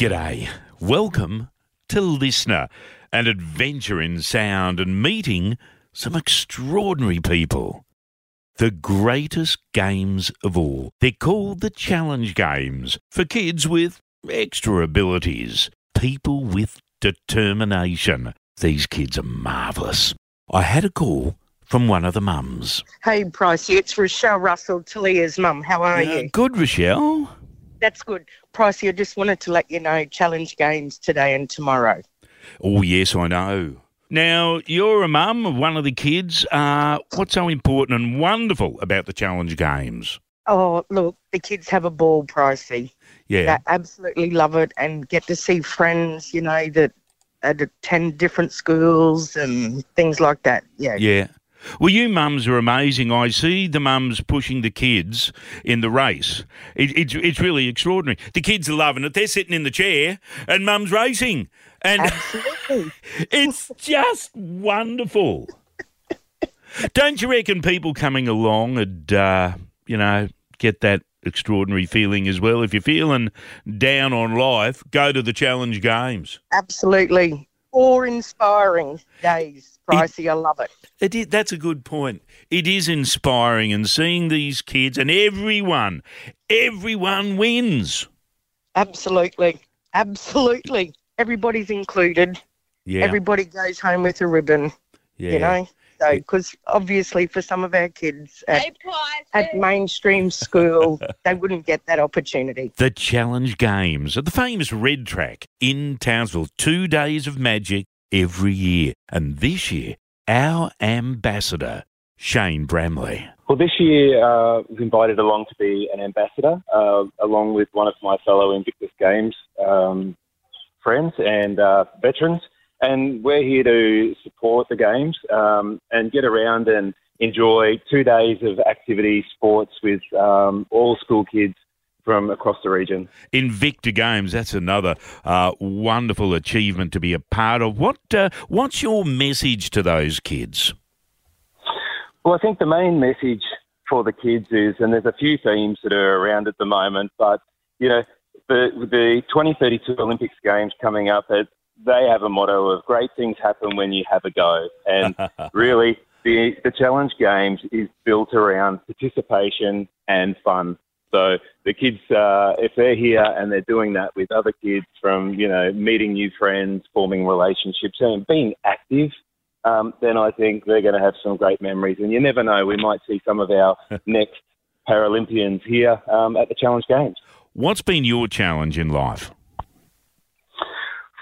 G'day. Welcome to Listener, an adventure in sound and meeting some extraordinary people. The greatest games of all. They're called the Challenge Games for kids with extra abilities, people with determination. These kids are marvellous. I had a call from one of the mums. Hey, Pricey, it's Rochelle Russell, Talia's mum. How are Uh, you? good, Rochelle. That's good. Pricey, I just wanted to let you know challenge games today and tomorrow. Oh, yes, I know. Now, you're a mum of one of the kids. Uh, what's so important and wonderful about the challenge games? Oh, look, the kids have a ball, Pricey. Yeah. They absolutely love it and get to see friends, you know, that attend different schools and things like that. Yeah. Yeah. Well, you mums are amazing. I see the mums pushing the kids in the race. It, it's it's really extraordinary. The kids are loving it. They're sitting in the chair, and mum's racing, and Absolutely. it's just wonderful. Don't you reckon people coming along and uh, you know get that extraordinary feeling as well? If you're feeling down on life, go to the challenge games. Absolutely. Awe inspiring days, Pricey. I love it. It is, that's a good point. It is inspiring and seeing these kids and everyone, everyone wins. Absolutely. Absolutely. Everybody's included. Yeah, Everybody goes home with a ribbon. yeah. you know. So, because obviously for some of our kids at, at mainstream school, they wouldn't get that opportunity. The Challenge Games at the famous Red Track in Townsville. Two days of magic every year. And this year, our ambassador, Shane Bramley. Well, this year uh, I was invited along to be an ambassador, uh, along with one of my fellow Invictus Games um, friends and uh, veterans. And we're here to support the games um, and get around and enjoy two days of activity sports with um, all school kids from across the region. Invictus Games, that's another uh, wonderful achievement to be a part of. What uh, What's your message to those kids? Well, I think the main message for the kids is, and there's a few themes that are around at the moment, but you know, the the 2032 Olympics Games coming up, it, they have a motto of "Great things happen when you have a go," and really, the the Challenge Games is built around participation and fun. So the kids, uh, if they're here and they're doing that with other kids, from you know meeting new friends, forming relationships, and being active um, then I think they're going to have some great memories. And you never know, we might see some of our next Paralympians here um, at the Challenge Games. What's been your challenge in life?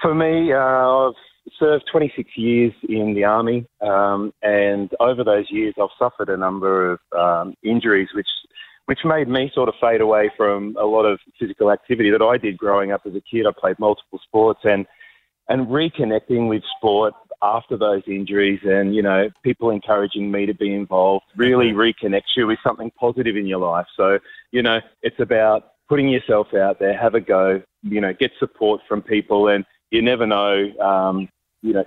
For me, uh, I've served 26 years in the Army, um, and over those years, I've suffered a number of um, injuries, which which made me sort of fade away from a lot of physical activity that I did growing up as a kid. I played multiple sports and and reconnecting with sport after those injuries and, you know, people encouraging me to be involved really reconnects you with something positive in your life. So, you know, it's about putting yourself out there, have a go, you know, get support from people and you never know, um, you know,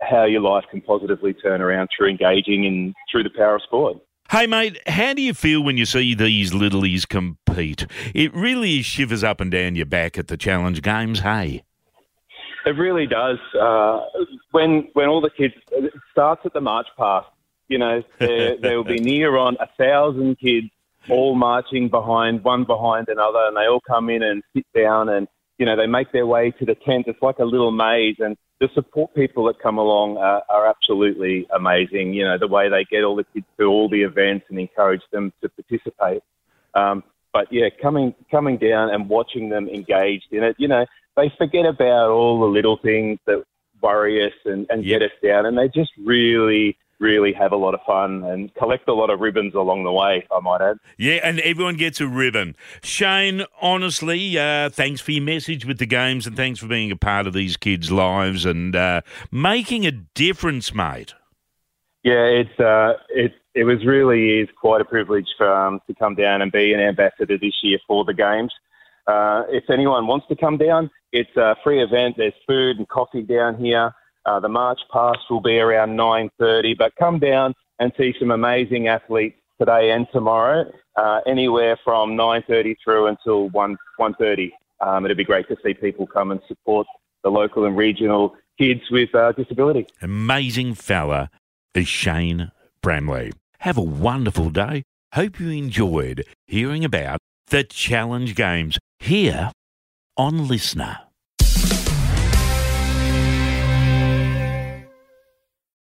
how your life can positively turn around through engaging in through the power of sport. Hey, mate, how do you feel when you see these littlies compete? It really shivers up and down your back at the challenge games, hey? It really does. Uh, when when all the kids it starts at the march past, you know, there, there will be near on a thousand kids all marching behind one behind another, and they all come in and sit down, and you know they make their way to the tent. It's like a little maze, and the support people that come along are, are absolutely amazing. You know, the way they get all the kids to all the events and encourage them to participate. Um, but yeah, coming coming down and watching them engaged in it, you know, they forget about all the little things that worry us and, and Yep. get us down, and they just really, really have a lot of fun and collect a lot of ribbons along the way. I might add. Yeah, and everyone gets a ribbon. Shane, honestly, uh, thanks for your message with the games and thanks for being a part of these kids' lives and uh, making a difference, mate. Yeah, it's uh, it it was really is quite a privilege for um, to come down and be an ambassador this year for the games. Uh, if anyone wants to come down, it's a free event. There's food and coffee down here. Uh, the march past will be around 9:30, but come down and see some amazing athletes today and tomorrow, uh, anywhere from 9:30 through until 1 1:30. um, it'd be great to see people come and support the local and regional kids with uh, disability. Amazing fella is Shane Bramley. Have a wonderful day. Hope you enjoyed hearing about the Challenge Games here on Listener.